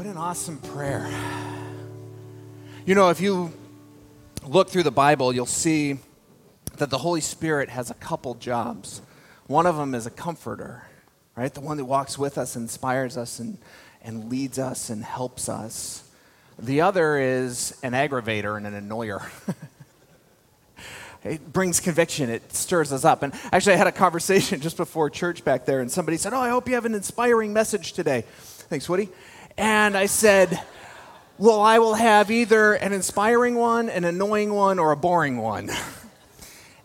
What an awesome prayer. You know, if you look through the Bible, you'll see that the Holy Spirit has a couple jobs. One of them is a comforter, right? The one that walks with us, inspires us, and, and leads us and helps us. The other is an aggravator and an annoyer. it brings conviction, it stirs us up. And actually, I had a conversation just before church back there, and somebody said, Oh, I hope you have an inspiring message today. Thanks, Woody. And I said, Well, I will have either an inspiring one, an annoying one, or a boring one.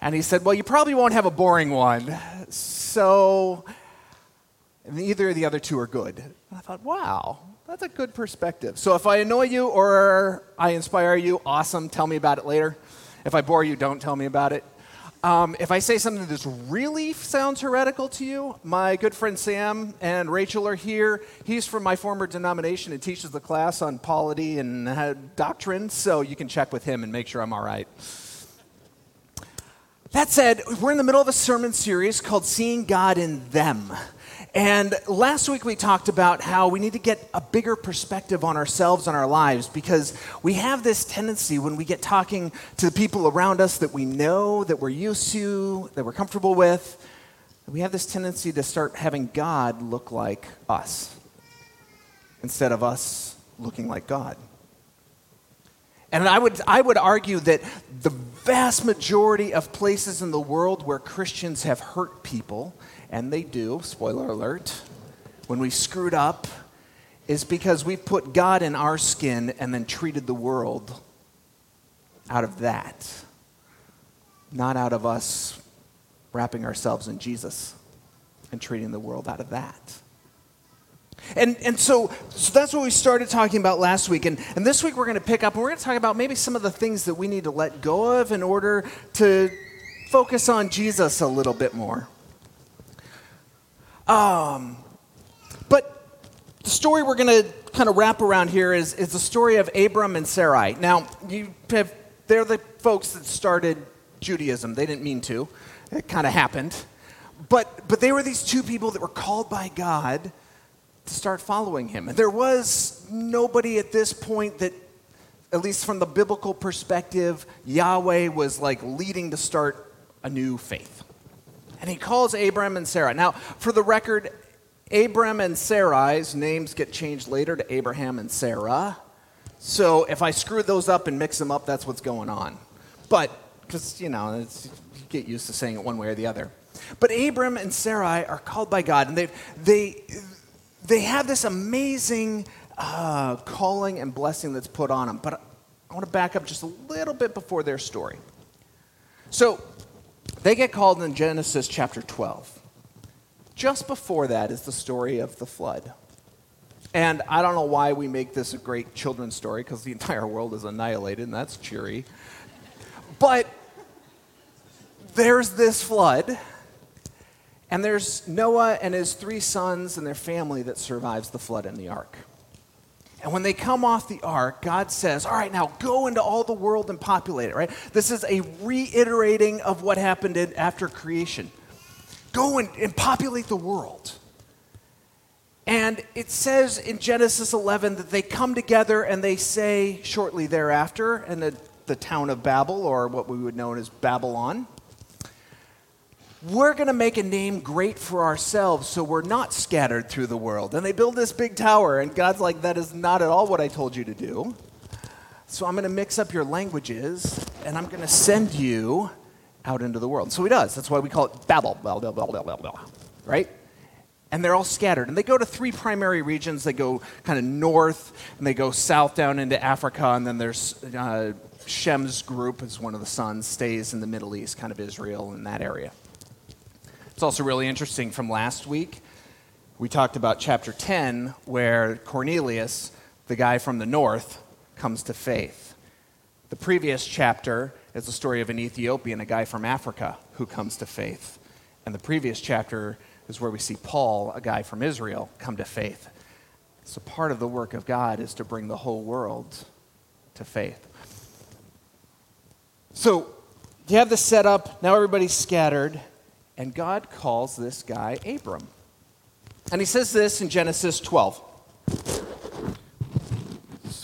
And he said, Well, you probably won't have a boring one. So either of the other two are good. And I thought, Wow, that's a good perspective. So if I annoy you or I inspire you, awesome. Tell me about it later. If I bore you, don't tell me about it. Um, if I say something that really sounds heretical to you, my good friend Sam and Rachel are here. He's from my former denomination and teaches the class on polity and doctrine, so you can check with him and make sure I'm all right. That said, we're in the middle of a sermon series called Seeing God in Them. And last week we talked about how we need to get a bigger perspective on ourselves and our lives because we have this tendency when we get talking to the people around us that we know, that we're used to, that we're comfortable with, we have this tendency to start having God look like us instead of us looking like God. And I would, I would argue that the vast majority of places in the world where Christians have hurt people and they do, spoiler alert, when we screwed up, is because we put God in our skin and then treated the world out of that, not out of us wrapping ourselves in Jesus and treating the world out of that. And, and so, so that's what we started talking about last week. And, and this week we're going to pick up and we're going to talk about maybe some of the things that we need to let go of in order to focus on Jesus a little bit more. Um, but the story we're going to kind of wrap around here is, is the story of Abram and Sarai. Now, you have, they're the folks that started Judaism. They didn't mean to, it kind of happened. But, but they were these two people that were called by God to start following him. And there was nobody at this point that, at least from the biblical perspective, Yahweh was like leading to start a new faith. And he calls Abram and Sarah. Now, for the record, Abram and Sarai's names get changed later to Abraham and Sarah. So if I screw those up and mix them up, that's what's going on. But, because, you know, you get used to saying it one way or the other. But Abram and Sarai are called by God, and they, they, they have this amazing uh, calling and blessing that's put on them. But I want to back up just a little bit before their story. So they get called in Genesis chapter 12. Just before that is the story of the flood. And I don't know why we make this a great children's story because the entire world is annihilated, and that's cheery. But there's this flood, and there's Noah and his three sons and their family that survives the flood in the ark. And when they come off the ark, God says, All right, now go into all the world and populate it, right? This is a reiterating of what happened in, after creation. Go and, and populate the world. And it says in Genesis 11 that they come together and they say shortly thereafter in the, the town of Babel, or what we would know as Babylon, we're going to make a name great for ourselves so we're not scattered through the world. And they build this big tower, and God's like, that is not at all what I told you to do. So I'm going to mix up your languages, and I'm going to send you out into the world. So he does. That's why we call it Babel, blah, blah, blah, blah, blah, blah, right? And they're all scattered. And they go to three primary regions. They go kind of north, and they go south down into Africa, and then there's uh, Shem's group, as one of the sons, stays in the Middle East, kind of Israel in that area. It's also really interesting from last week. We talked about chapter 10, where Cornelius, the guy from the north, comes to faith. The previous chapter is the story of an Ethiopian, a guy from Africa, who comes to faith. And the previous chapter is where we see Paul, a guy from Israel, come to faith. So part of the work of God is to bring the whole world to faith. So you have the setup, now everybody's scattered. And God calls this guy Abram. And he says this in Genesis 12.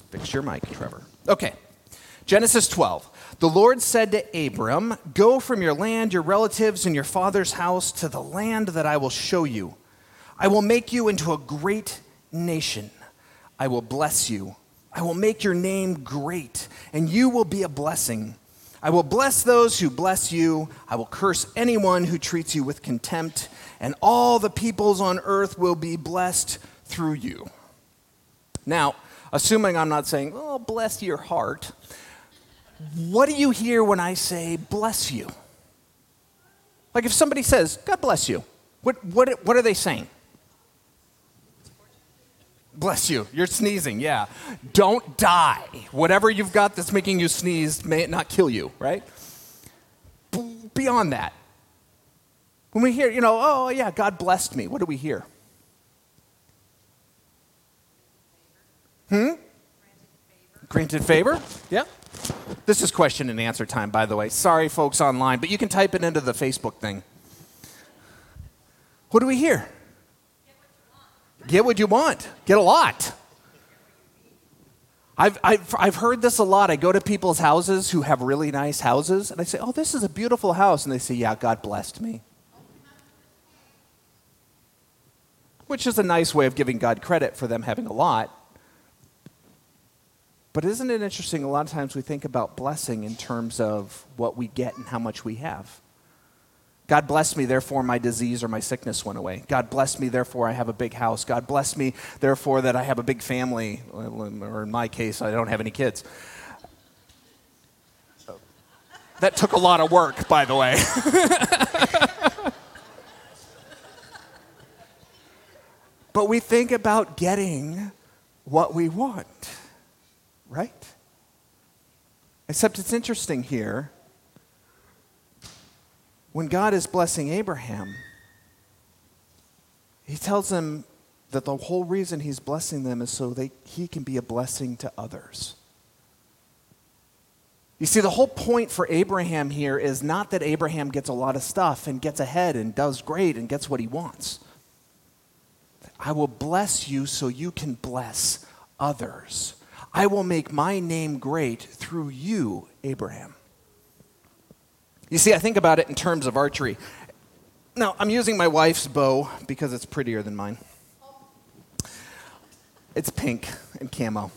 Fix your mic, Trevor. Okay. Genesis 12. The Lord said to Abram, Go from your land, your relatives, and your father's house to the land that I will show you. I will make you into a great nation. I will bless you. I will make your name great, and you will be a blessing. I will bless those who bless you. I will curse anyone who treats you with contempt, and all the peoples on earth will be blessed through you. Now, assuming I'm not saying, oh, bless your heart, what do you hear when I say bless you? Like if somebody says, God bless you, what, what, what are they saying? Bless you. You're sneezing, yeah. Don't die. Whatever you've got that's making you sneeze may it not kill you, right? Beyond that, when we hear, you know, oh, yeah, God blessed me, what do we hear? Hmm? Granted favor? Yeah. This is question and answer time, by the way. Sorry, folks online, but you can type it into the Facebook thing. What do we hear? Get what you want. Get a lot. I've, I've, I've heard this a lot. I go to people's houses who have really nice houses, and I say, Oh, this is a beautiful house. And they say, Yeah, God blessed me. Which is a nice way of giving God credit for them having a lot. But isn't it interesting? A lot of times we think about blessing in terms of what we get and how much we have. God bless me, therefore my disease or my sickness went away. God bless me, therefore I have a big house. God bless me, therefore that I have a big family. Or in my case, I don't have any kids. That took a lot of work, by the way. but we think about getting what we want, right? Except it's interesting here when God is blessing Abraham, he tells him that the whole reason he's blessing them is so that he can be a blessing to others. You see, the whole point for Abraham here is not that Abraham gets a lot of stuff and gets ahead and does great and gets what he wants. I will bless you so you can bless others. I will make my name great through you, Abraham. You see, I think about it in terms of archery. Now, I'm using my wife's bow because it's prettier than mine. It's pink and camo.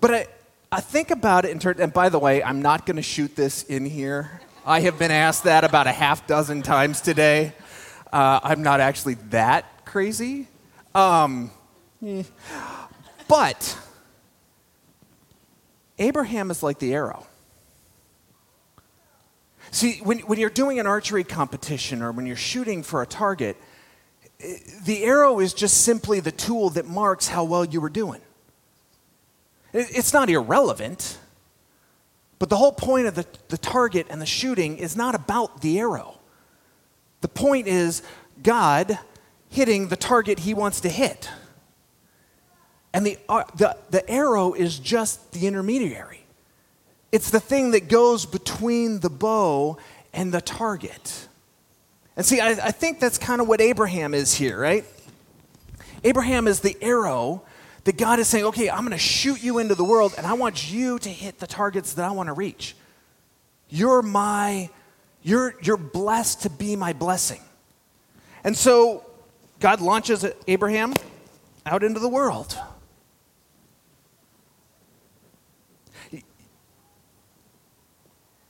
But I, I think about it in terms, and by the way, I'm not going to shoot this in here. I have been asked that about a half dozen times today. Uh, I'm not actually that crazy. Um, eh. But Abraham is like the arrow. See, when, when you're doing an archery competition or when you're shooting for a target, eh, the arrow is just simply the tool that marks how well you were doing. It's not irrelevant, but the whole point of the, the target and the shooting is not about the arrow. The point is God hitting the target he wants to hit. And the, uh, the, the arrow is just the intermediary. It's the thing that goes between the bow and the target. And see, I, I think that's kind of what Abraham is here, right? Abraham is the arrow that God is saying, okay, I'm going to shoot you into the world, and I want you to hit the targets that I want to reach. You're my, you're, you're blessed to be my blessing. And so God launches Abraham out into the world.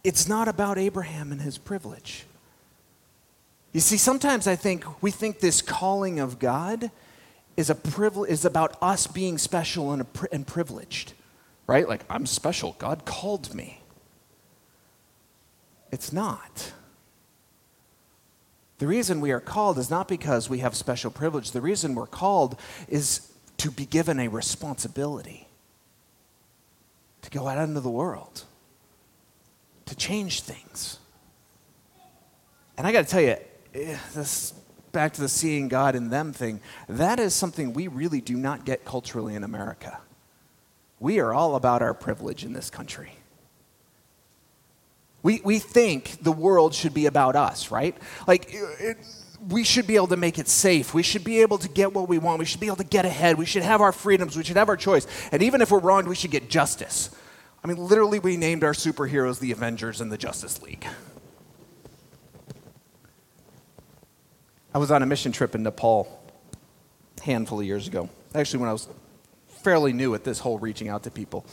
It's not about Abraham and his privilege. You see, sometimes I think we think this calling of God is, a privile, is about us being special and, and privileged, right? Like, I'm special. God called me. It's not. The reason we are called is not because we have special privilege. The reason we're called is to be given a responsibility to go out into the world to change things. And I got to tell you, eh, this back to the seeing God in them thing, that is something we really do not get culturally in America. We are all about our privilege in this country. We, we think the world should be about us, right? Like, it, we should be able to make it safe. We should be able to get what we want. We should be able to get ahead. We should have our freedoms. We should have our choice. And even if we're wronged, we should get justice. I mean, literally, we named our superheroes the Avengers and the Justice League. I was on a mission trip in Nepal a handful of years ago. Actually, when I was fairly new at this whole reaching out to people.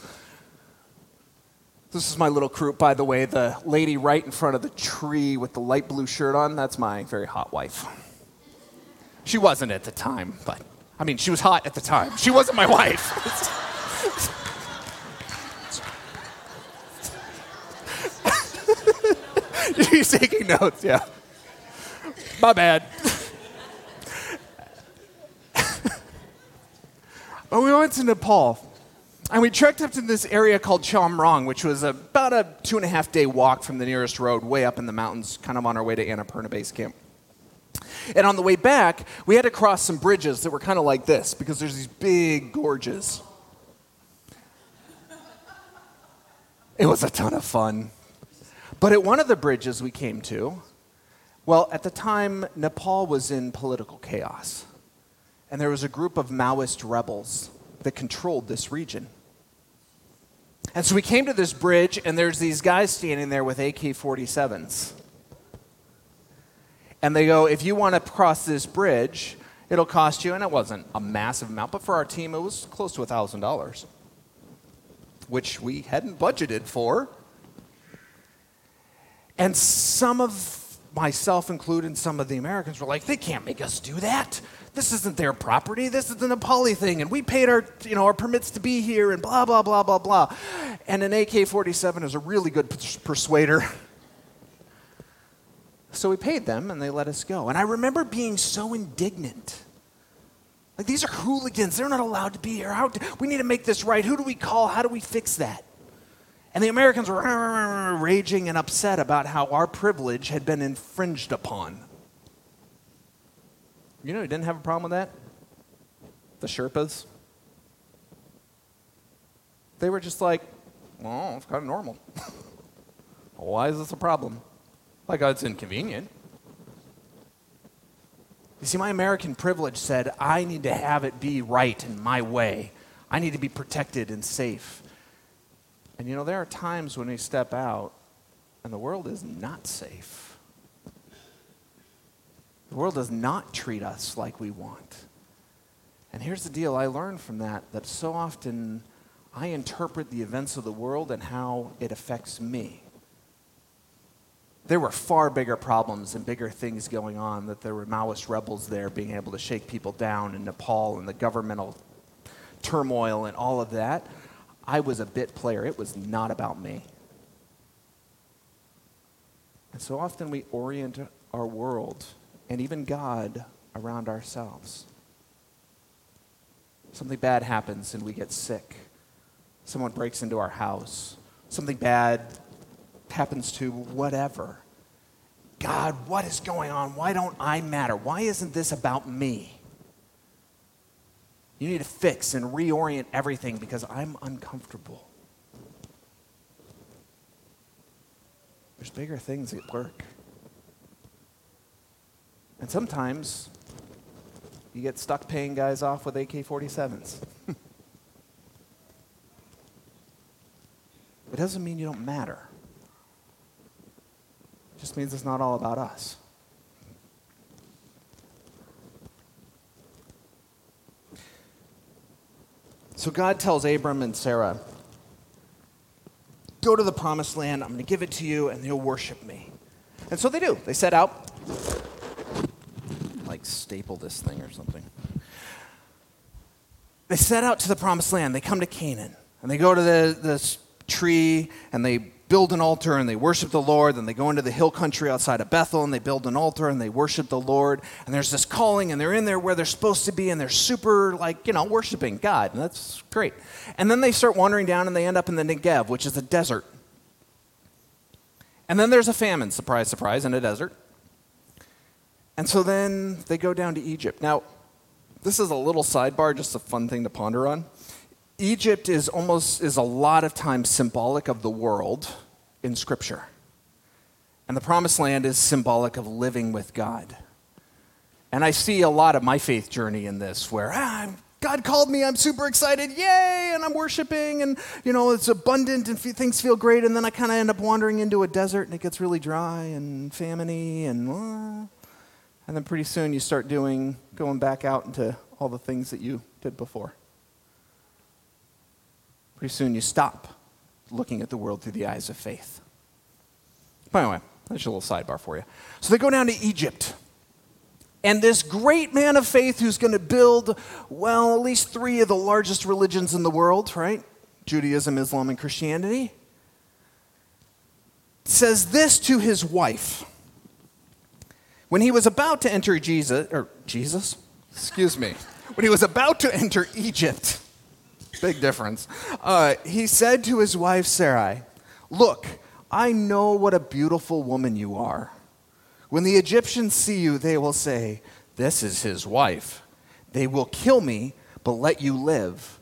This is my little group, by the way. The lady right in front of the tree with the light blue shirt on, that's my very hot wife. She wasn't at the time, but I mean, she was hot at the time. She wasn't my wife. She's taking notes, yeah. My bad. but we went to Nepal and we trekked up to this area called Chamrong, which was about a two and a half day walk from the nearest road, way up in the mountains, kind of on our way to Annapurna Base Camp. And on the way back, we had to cross some bridges that were kind of like this because there's these big gorges. It was a ton of fun. But at one of the bridges we came to, well, at the time, Nepal was in political chaos. And there was a group of Maoist rebels that controlled this region. And so we came to this bridge, and there's these guys standing there with AK 47s. And they go, if you want to cross this bridge, it'll cost you, and it wasn't a massive amount, but for our team, it was close to $1,000, which we hadn't budgeted for. And some of myself included, some of the Americans were like, they can't make us do that this isn't their property. This is the Nepali thing, and we paid our, you know, our permits to be here, and blah blah blah blah blah. And an AK-47 is a really good persuader. So we paid them, and they let us go. And I remember being so indignant. Like these are hooligans; they're not allowed to be here. How, we need to make this right. Who do we call? How do we fix that? And the Americans were raging and upset about how our privilege had been infringed upon. You know who didn't have a problem with that? The Sherpas. They were just like, well, it's kind of normal. Why is this a problem? Like, oh, it's inconvenient. You see, my American privilege said, I need to have it be right in my way. I need to be protected and safe. And you know, there are times when we step out and the world is not safe. The world does not treat us like we want. And here's the deal I learned from that that so often I interpret the events of the world and how it affects me. There were far bigger problems and bigger things going on that there were Maoist rebels there being able to shake people down in Nepal and the governmental turmoil and all of that. I was a bit player. It was not about me. And so often we orient our world and even God around ourselves. Something bad happens and we get sick. Someone breaks into our house. Something bad happens to whatever. God, what is going on? Why don't I matter? Why isn't this about me? You need to fix and reorient everything because I'm uncomfortable. There's bigger things at work. And sometimes you get stuck paying guys off with AK 47s. it doesn't mean you don't matter, it just means it's not all about us. So God tells Abram and Sarah, Go to the promised land, I'm going to give it to you, and you'll worship me. And so they do. They set out like staple this thing or something. They set out to the promised land. They come to Canaan. And they go to the, tree and they build an altar and they worship the Lord. Then they go into the hill country outside of Bethel and they build an altar and they worship the Lord. And there's this calling and they're in there where they're supposed to be and they're super, like, you know, worshiping God. And that's great. And then they start wandering down and they end up in the Negev, which is a desert. And then there's a famine, surprise, surprise, in a desert. And so then they go down to Egypt. Now, this is a little sidebar, just a fun thing to ponder on. Egypt is almost is a lot of times symbolic of the world in scripture. And the promised land is symbolic of living with God. And I see a lot of my faith journey in this where ah, God called me, I'm super excited, yay, and I'm worshiping, and you know, it's abundant and things feel great, and then I kind of end up wandering into a desert and it gets really dry and famine and uh, and then pretty soon you start doing going back out into all the things that you did before. Pretty soon you stop looking at the world through the eyes of faith. By the way, that's a little sidebar for you. So they go down to Egypt. And this great man of faith who's going to build, well, at least three of the largest religions in the world, right? Judaism, Islam, and Christianity, says this to his wife. When he was about to enter Jesus, or Jesus, excuse me, when he was about to enter Egypt, big difference, uh, he said to his wife Sarai, Look, I know what a beautiful woman you are. When the Egyptians see you, they will say, This is his wife. They will kill me, but let you live.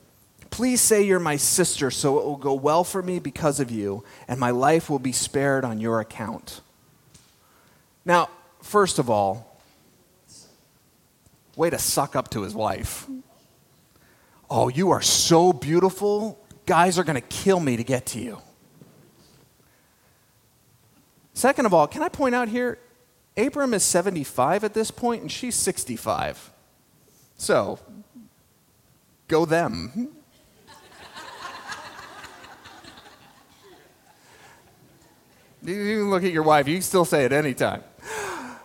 Please say you're my sister, so it will go well for me because of you, and my life will be spared on your account. Now, first of all, way to suck up to his wife. Oh, you are so beautiful. Guys are going to kill me to get to you. Second of all, can I point out here, Abram is 75 at this point, and she's 65. So, go them. you can look at your wife, you can still say it anytime.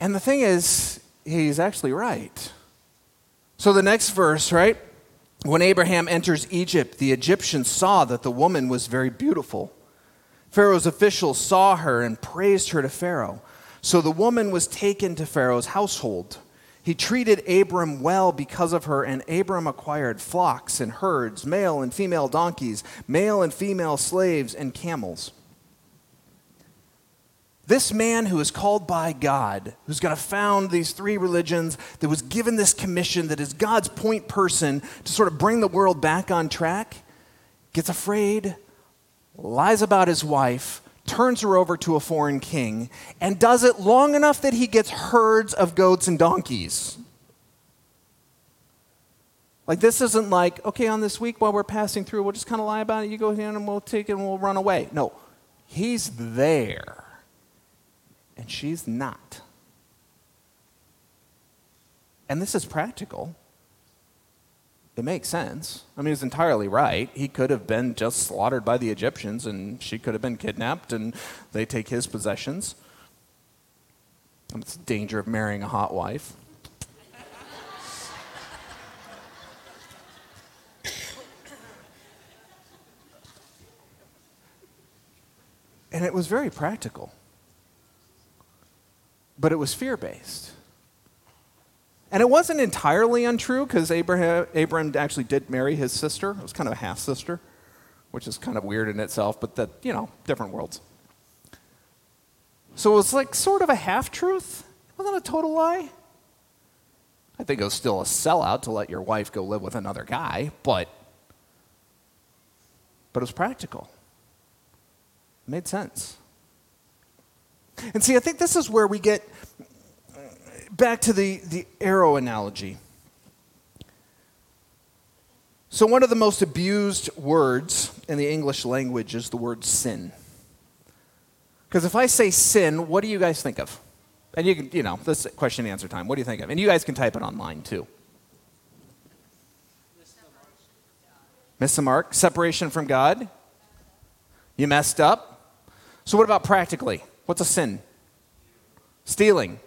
And the thing is, he's actually right. So, the next verse, right? When Abraham enters Egypt, the Egyptians saw that the woman was very beautiful. Pharaoh's officials saw her and praised her to Pharaoh. So the woman was taken to Pharaoh's household. He treated Abram well because of her, and Abram acquired flocks and herds, male and female donkeys, male and female slaves, and camels. This man who is called by God, who's going to found these three religions, that was given this commission, that is God's point person to sort of bring the world back on track, gets afraid, lies about his wife, turns her over to a foreign king, and does it long enough that he gets herds of goats and donkeys. Like, this isn't like, okay, on this week while we're passing through, we'll just kind of lie about it. You go in and we'll take it and we'll run away. No, he's there, and she's not. And this is practical. It makes sense. I mean, he's entirely right. He could have been just slaughtered by the Egyptians, and she could have been kidnapped, and they take his possessions. It's the danger of marrying a hot wife. and it was very practical, but it was fear based. And it wasn't entirely untrue because Abraham, Abraham actually did marry his sister. It was kind of a half sister, which is kind of weird in itself, but that, you know, different worlds. So it was like sort of a half truth. It wasn't a total lie. I think it was still a sellout to let your wife go live with another guy, but but it was practical. It made sense. And see, I think this is where we get back to the, the arrow analogy. So, one of the most abused words in the English language is the word sin. Because if I say sin, what do you guys think of? And you can, you know, this question and answer time. What do you think of? And you guys can type it online too. Miss the mark. Separation from God. You messed up. So, what about practically? What's a sin? Stealing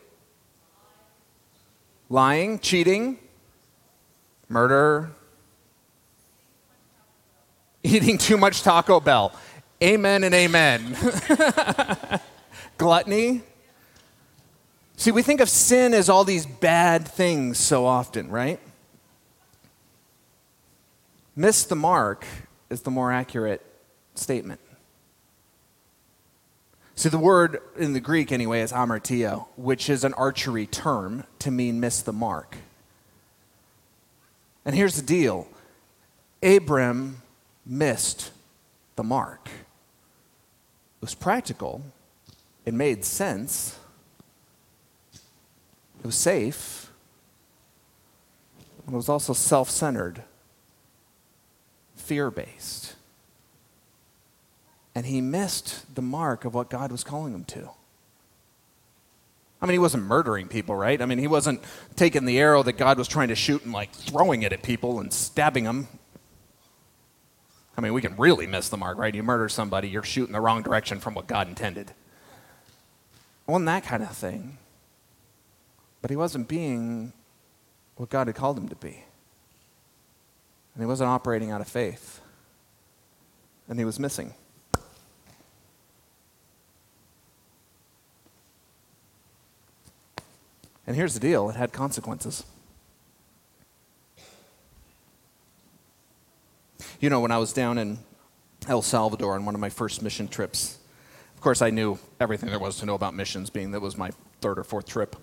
lying, cheating, murder, eating too much Taco Bell. Amen and amen. Gluttony. See, we think of sin as all these bad things so often, right? Miss the mark is the more accurate statement. See, the word in the Greek, anyway, is hamartia, which is an archery term to mean miss the mark. And here's the deal Abram missed the mark. It was practical, it made sense, It was safe, it was also self centered, fear based. And he missed the mark of what God was calling him to. I mean, he wasn't murdering people, right? I mean, he wasn't taking the arrow that God was trying to shoot and like throwing it at people and stabbing them. I mean, we can really miss the mark, right? You murder somebody, you're shooting the wrong direction from what God intended. Wasn't that kind of thing. But he wasn't being what God had called him to be. And he wasn't operating out of faith. And he was missing. And here's the deal it had consequences. You know, when I was down in El Salvador on one of my first mission trips, of course, I knew everything there was to know about missions, being that was my third or fourth trip.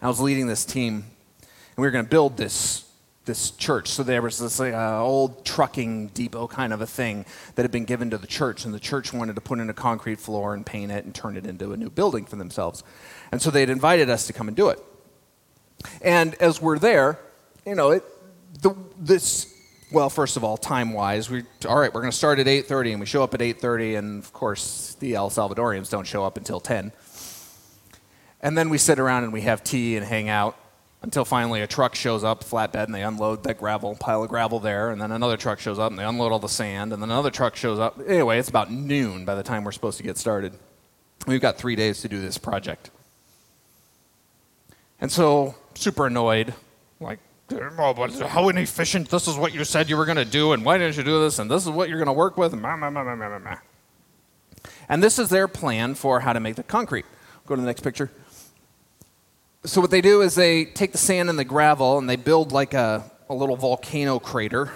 I was leading this team, and we were going to build this this church. So there was this uh, old trucking depot kind of a thing that had been given to the church, and the church wanted to put in a concrete floor and paint it and turn it into a new building for themselves. And so they had invited us to come and do it. And as we're there, you know, it, the, this, well, first of all, time-wise, we, all right, we're going to start at 8.30, and we show up at 8.30, and of course, the El Salvadorians don't show up until 10. And then we sit around and we have tea and hang out until finally a truck shows up, flatbed, and they unload that gravel, pile of gravel there, and then another truck shows up and they unload all the sand, and then another truck shows up. Anyway, it's about noon by the time we're supposed to get started. We've got three days to do this project. And so, super annoyed, like, oh, but how inefficient, this is what you said you were going to do, and why didn't you do this, and this is what you're going to work with, and this is their plan for how to make the concrete. Go to the next picture. So, what they do is they take the sand and the gravel and they build like a, a little volcano crater.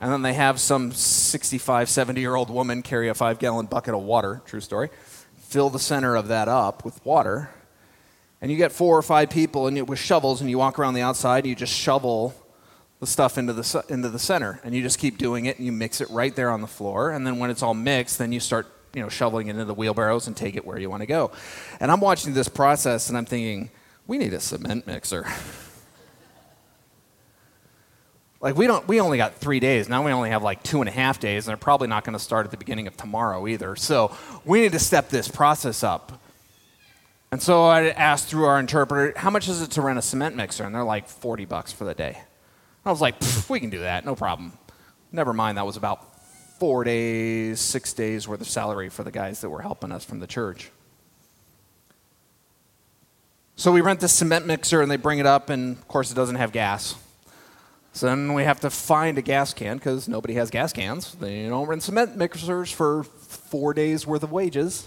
And then they have some 65, 70 year old woman carry a five gallon bucket of water, true story, fill the center of that up with water. And you get four or five people and you, with shovels and you walk around the outside and you just shovel the stuff into the, into the center. And you just keep doing it and you mix it right there on the floor. And then when it's all mixed, then you start you know, shoveling it into the wheelbarrows and take it where you want to go. And I'm watching this process and I'm thinking, we need a cement mixer. like we don't we only got three days. Now we only have like two and a half days and they're probably not going to start at the beginning of tomorrow either. So we need to step this process up. And so i asked through our interpreter how much is it to rent a cement mixer? And they're like 40 bucks for the day. I was like we can do that. No problem. Never mind. That was about four days six days worth of salary for the guys that were helping us from the church so we rent this cement mixer and they bring it up, and of course, it doesn't have gas. So then we have to find a gas can because nobody has gas cans. They don't rent cement mixers for four days worth of wages.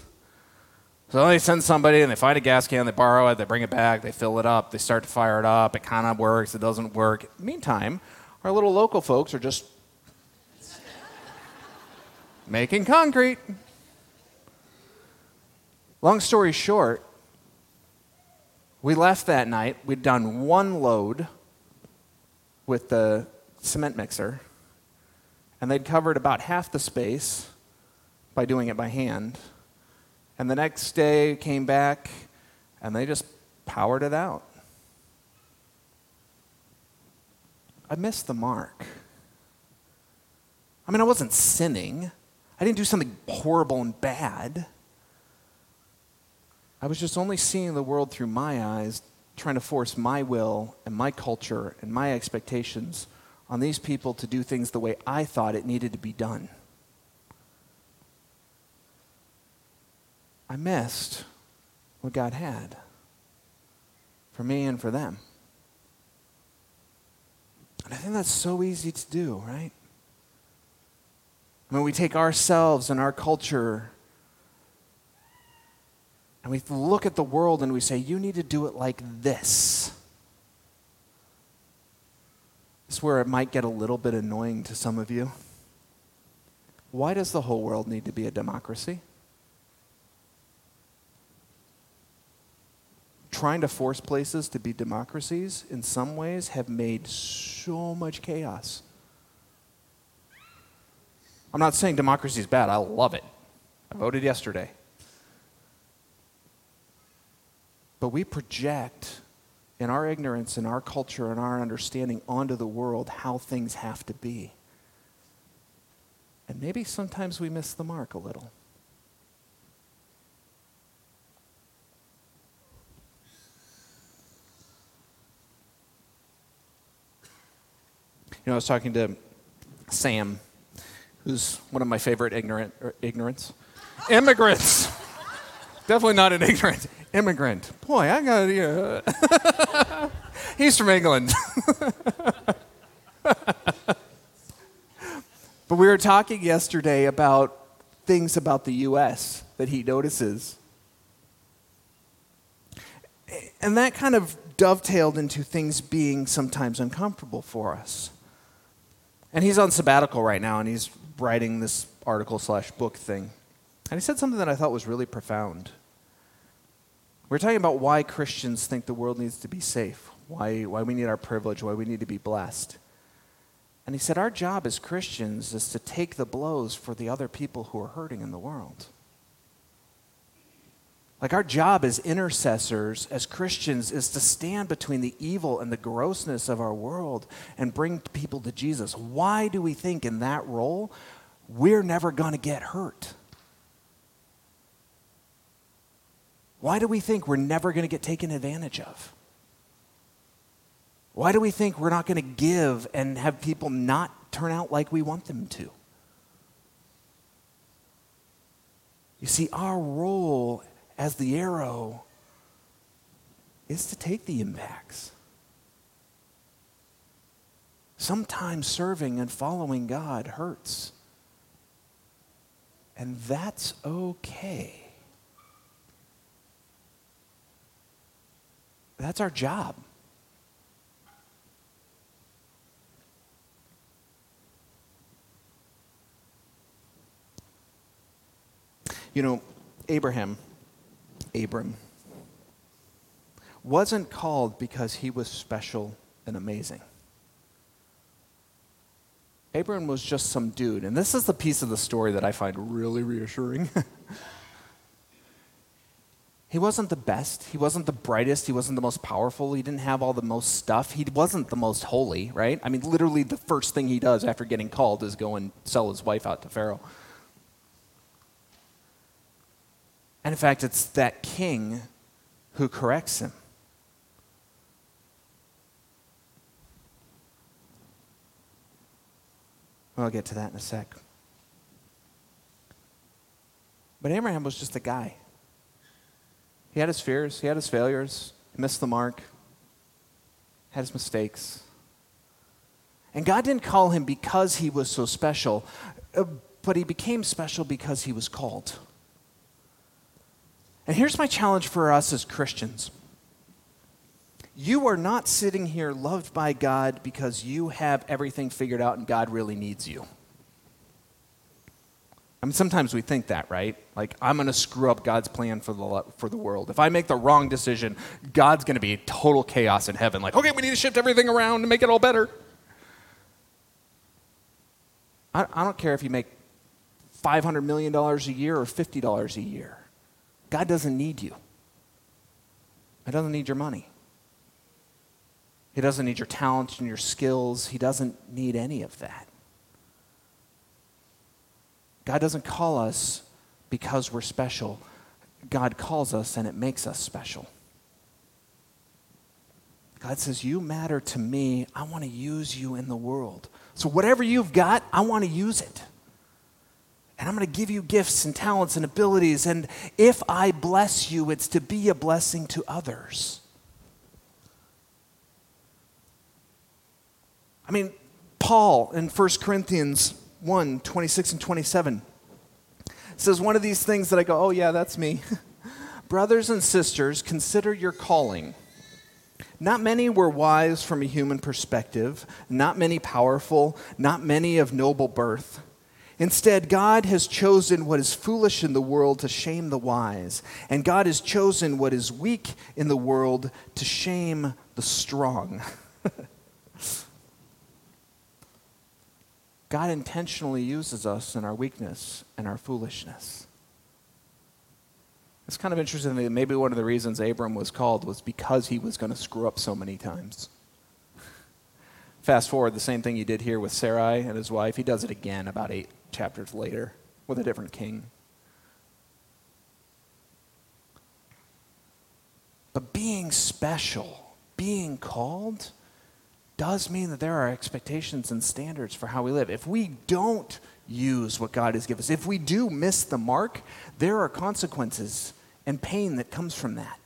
So they send somebody and they find a gas can, they borrow it, they bring it back, they fill it up, they start to fire it up. It kind of works, it doesn't work. Meantime, our little local folks are just making concrete. Long story short, we left that night. We'd done one load with the cement mixer, and they'd covered about half the space by doing it by hand. And the next day came back, and they just powered it out. I missed the mark. I mean, I wasn't sinning. I didn't do something horrible and bad. I was just only seeing the world through my eyes, trying to force my will and my culture and my expectations on these people to do things the way I thought it needed to be done. I missed what God had for me and for them. And I think that's so easy to do, right? Mean, we take ourselves and our culture and we look at the world and we say, you need to do it like this. This is where it might get a little bit annoying to some of you. Why does the whole world need to be a democracy? Trying to force places to be democracies in some ways have made so much chaos. I'm not saying democracy is bad, I love it. I voted yesterday. but we project in our ignorance, in our culture, in our understanding onto the world how things have to be. And maybe sometimes we miss the mark a little. You know, I was talking to Sam, who's one of my favorite ignorant er, ignorants. Immigrants. Definitely not an ignorant immigrant. Boy, I got uh, He's from England. but we were talking yesterday about things about the U.S. that he notices. And that kind of dovetailed into things being sometimes uncomfortable for us. And he's on sabbatical right now, and he's writing this article slash book thing. And he said something that I thought was really profound. We're talking about why Christians think the world needs to be safe, why, why we need our privilege, why we need to be blessed. And he said, Our job as Christians is to take the blows for the other people who are hurting in the world. Like, our job as intercessors, as Christians, is to stand between the evil and the grossness of our world and bring people to Jesus. Why do we think in that role we're never going to get hurt? Why do we think we're never going to get taken advantage of? Why do we think we're not going to give and have people not turn out like we want them to? You see, our role as the arrow is to take the impacts. Sometimes serving and following God hurts. And that's okay. That's our job. You know, Abraham Abram wasn't called because he was special and amazing. Abram was just some dude. And this is the piece of the story that I find really reassuring. he wasn't the best. He wasn't the brightest. He wasn't the most powerful. He didn't have all the most stuff. He wasn't the most holy, right? I mean, literally, the first thing he does after getting called is go and sell his wife out to Pharaoh. And in fact, it's that king who corrects him. Well, I'll get to that in a sec. But Abraham was just a guy. He had his fears, he had his failures, he missed the mark, had his mistakes. And God didn't call him because he was so special, uh, but he became special because he was called. And here's my challenge for us as Christians you are not sitting here loved by God because you have everything figured out and God really needs you. I mean, sometimes we think that, right? Like, I'm going to screw up God's plan for the, for the world. If I make the wrong decision, God's going to be total chaos in heaven. Like, okay, we need to shift everything around to make it all better. I, I don't care if you make $500 million a year or $50 a year. God doesn't need you. He doesn't need your money. He doesn't need your talents and your skills. He doesn't need any of that. God doesn't call us because we're special. God calls us and it makes us special. God says, You matter to me. I want to use you in the world. So, whatever you've got, I want to use it. And I'm going to give you gifts and talents and abilities. And if I bless you, it's to be a blessing to others. I mean, Paul in 1 Corinthians 1 26 and 27 says one of these things that I go, oh, yeah, that's me. Brothers and sisters, consider your calling. Not many were wise from a human perspective, not many powerful, not many of noble birth. Instead, God has chosen what is foolish in the world to shame the wise, and God has chosen what is weak in the world to shame the strong. God intentionally uses us in our weakness and our foolishness. It's kind of interesting that maybe one of the reasons Abram was called was because he was going to screw up so many times. Fast forward, the same thing he did here with Sarai and his wife. He does it again about eight chapters later with a different king. But being special, being called, does mean that there are expectations and standards for how we live. If we don't use what God has given us, if we do miss the mark, there are consequences and pain that comes from that.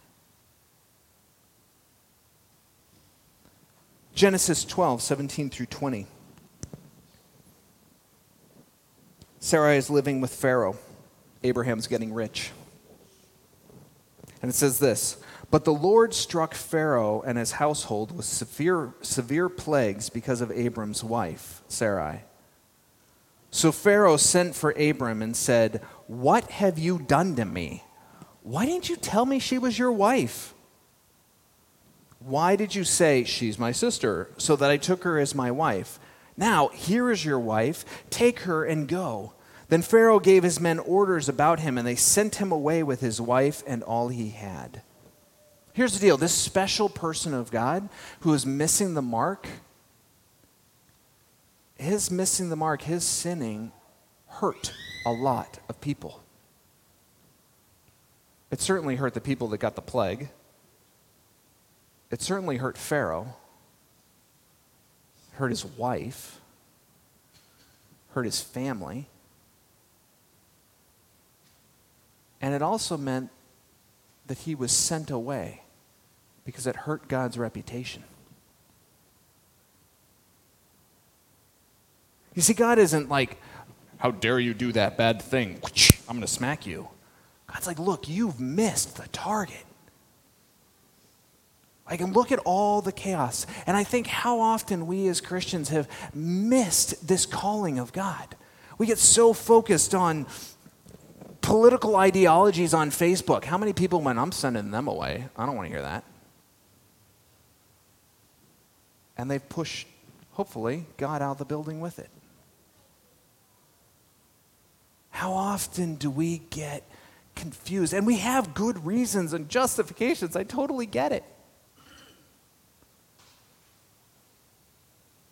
Genesis 12, 17 through 20. Sarah is living with Pharaoh. Abraham's getting rich. And it says this But the Lord struck Pharaoh and his household with severe, severe plagues because of Abram's wife, Sarai. So Pharaoh sent for Abram and said, What have you done to me? Why didn't you tell me she was your wife? Why did you say, She's my sister, so that I took her as my wife? Now, here is your wife. Take her and go. Then Pharaoh gave his men orders about him, and they sent him away with his wife and all he had. Here's the deal this special person of God who is missing the mark, his missing the mark, his sinning, hurt a lot of people. It certainly hurt the people that got the plague. It certainly hurt Pharaoh, hurt his wife, hurt his family. And it also meant that he was sent away because it hurt God's reputation. You see, God isn't like, how dare you do that bad thing? I'm going to smack you. God's like, look, you've missed the target. I can look at all the chaos. And I think how often we as Christians have missed this calling of God. We get so focused on political ideologies on Facebook. How many people went, I'm sending them away? I don't want to hear that. And they've pushed, hopefully, God out of the building with it. How often do we get confused? And we have good reasons and justifications. I totally get it.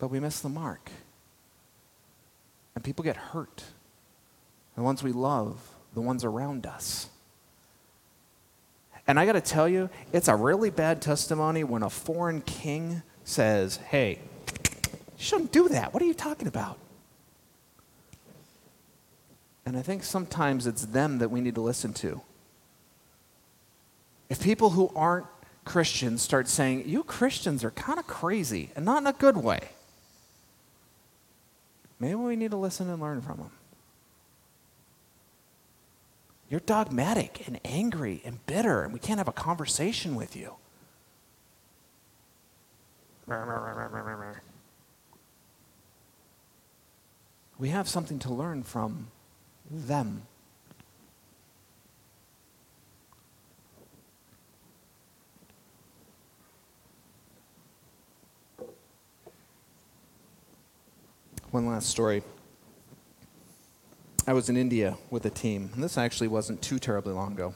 but we miss the mark. And people get hurt. The ones we love, the ones around us. And I got to tell you, it's a really bad testimony when a foreign king says, hey, you shouldn't do that. What are you talking about? And I think sometimes it's them that we need to listen to. If people who aren't Christians start saying, you Christians are kind of crazy, and not in a good way, Maybe we need to listen and learn from them. You're dogmatic and angry and bitter, and we can't have a conversation with you. We have something to learn from them. One last story. I was in India with a team, and this actually wasn't too terribly long ago,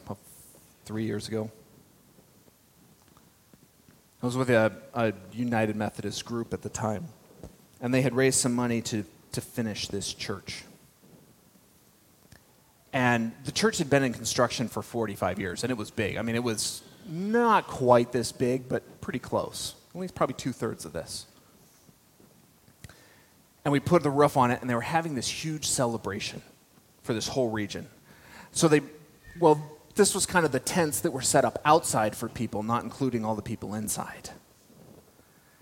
three years ago. I was with a, a, United Methodist group at the time, and they had raised some money to, to finish this church. And the church had been in construction for 45 years, and it was big. I mean, it was not quite this big, but pretty close. At least probably two thirds of this and we put the roof on it, and they were having this huge celebration for this whole region. So they, well, this was kind of the tents that were set up outside for people, not including all the people inside.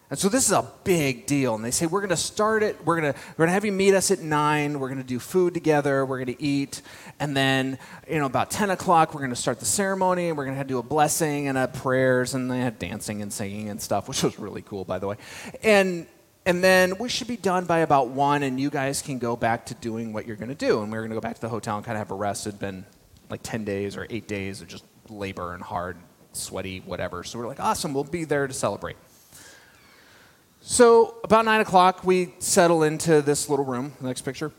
And so this is a big deal. And they say, we're going to start it. We're going to, we're to have you meet us at 9. We're going to do food together. We're going to eat. And then, you know, about 10 o'clock, we're going to start the ceremony. And we're going to do a blessing and a prayers. And they had dancing and singing and stuff, which was really cool, by the way. And and then we should be done by about one, and you guys can go back to doing what you're going to do. And we are going to go back to the hotel and kind of have a rest. It'd been like 10 days or eight days of just labor and hard, sweaty, whatever. So we're like, awesome, we'll be there to celebrate. So about nine o'clock, we settle into this little room, next picture.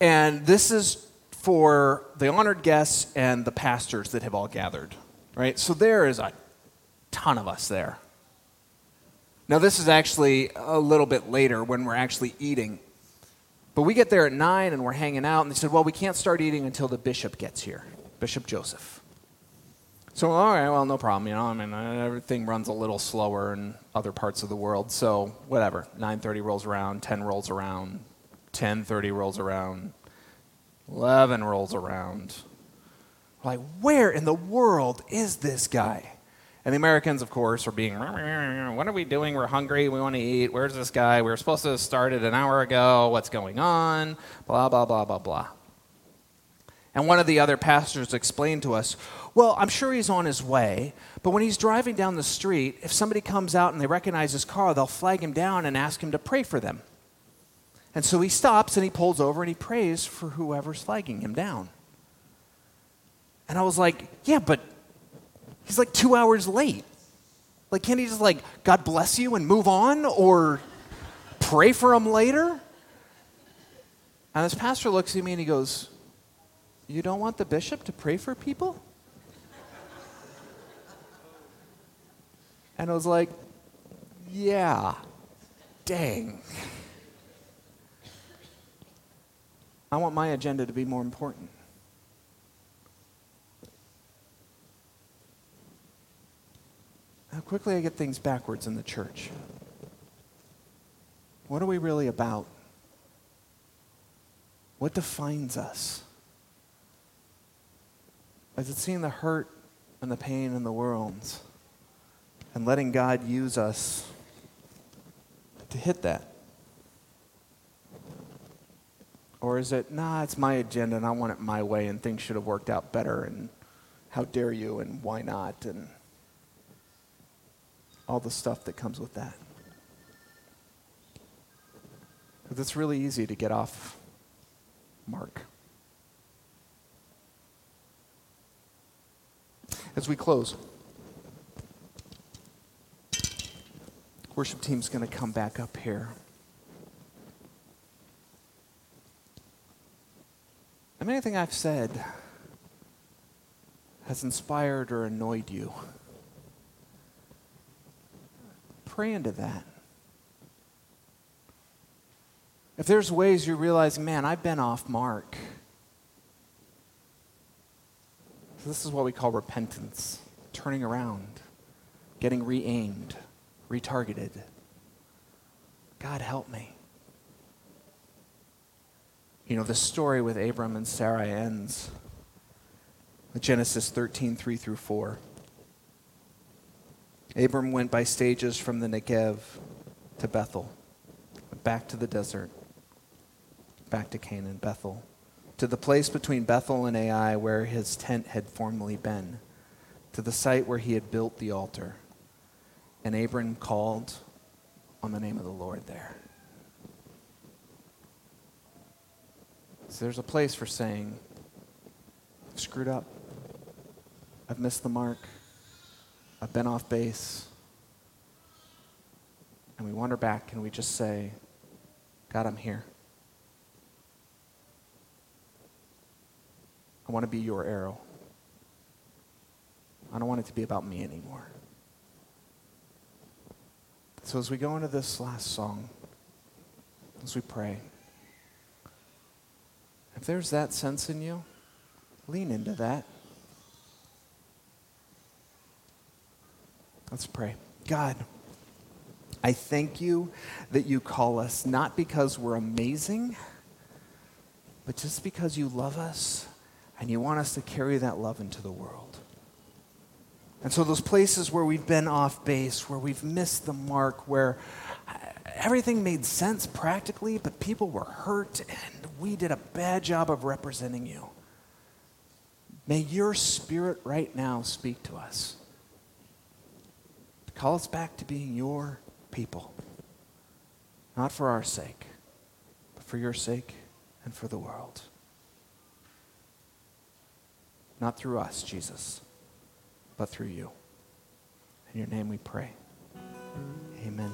And this is for the honored guests and the pastors that have all gathered, right? So there is a ton of us there. Now, this is actually a little bit later when we're actually eating. But we get there at 9 and we're hanging out, and they said, Well, we can't start eating until the bishop gets here, Bishop Joseph. So, all right, well, no problem. You know, I mean, uh, everything runs a little slower in other parts of the world. So, whatever. 9:30 rolls around, 10 rolls around, 10:30 rolls around, 11 rolls around. Like, where in the world is this guy? And the Americans, of course, are being, what are we doing? We're hungry. We want to eat. Where's this guy? We were supposed to have started an hour ago. What's going on? Blah, blah, blah, blah, blah. And one of the other pastors explained to us, well, I'm sure he's on his way, but when he's driving down the street, if somebody comes out and they recognize his car, they'll flag him down and ask him to pray for them. And so he stops and he pulls over and he prays for whoever's flagging him down. And I was like, yeah, but He's like two hours late. Like, can't he just, like, God bless you and move on or pray for him later? And this pastor looks at me and he goes, You don't want the bishop to pray for people? And I was like, Yeah, dang. I want my agenda to be more important. How quickly I get things backwards in the church. What are we really about? What defines us? Is it seeing the hurt and the pain in the world and letting God use us to hit that? Or is it, nah, it's my agenda and I want it my way and things should have worked out better and how dare you and why not? And all the stuff that comes with that. Because it's really easy to get off mark. As we close, worship team's going to come back up here. And anything I've said has inspired or annoyed you pray into that. If there's ways you realize, man, I've been off mark. This is what we call repentance turning around, getting re aimed, retargeted. God, help me. You know, the story with Abram and Sarai ends with Genesis 13, 3 through 4. Abram went by stages from the Negev to Bethel, back to the desert, back to Canaan, Bethel, to the place between Bethel and Ai where his tent had formerly been, to the site where he had built the altar. And Abram called on the name of the Lord there. So there's a place for saying, screwed up. I've missed the mark. I've been off base. And we wander back and we just say, God, I'm here. I want to be your arrow. I don't want it to be about me anymore. So as we go into this last song, as we pray, if there's that sense in you, lean into that. Let's pray. God, I thank you that you call us not because we're amazing, but just because you love us and you want us to carry that love into the world. And so, those places where we've been off base, where we've missed the mark, where everything made sense practically, but people were hurt and we did a bad job of representing you. May your spirit right now speak to us. Call us back to being your people. Not for our sake, but for your sake and for the world. Not through us, Jesus, but through you. In your name we pray. Amen.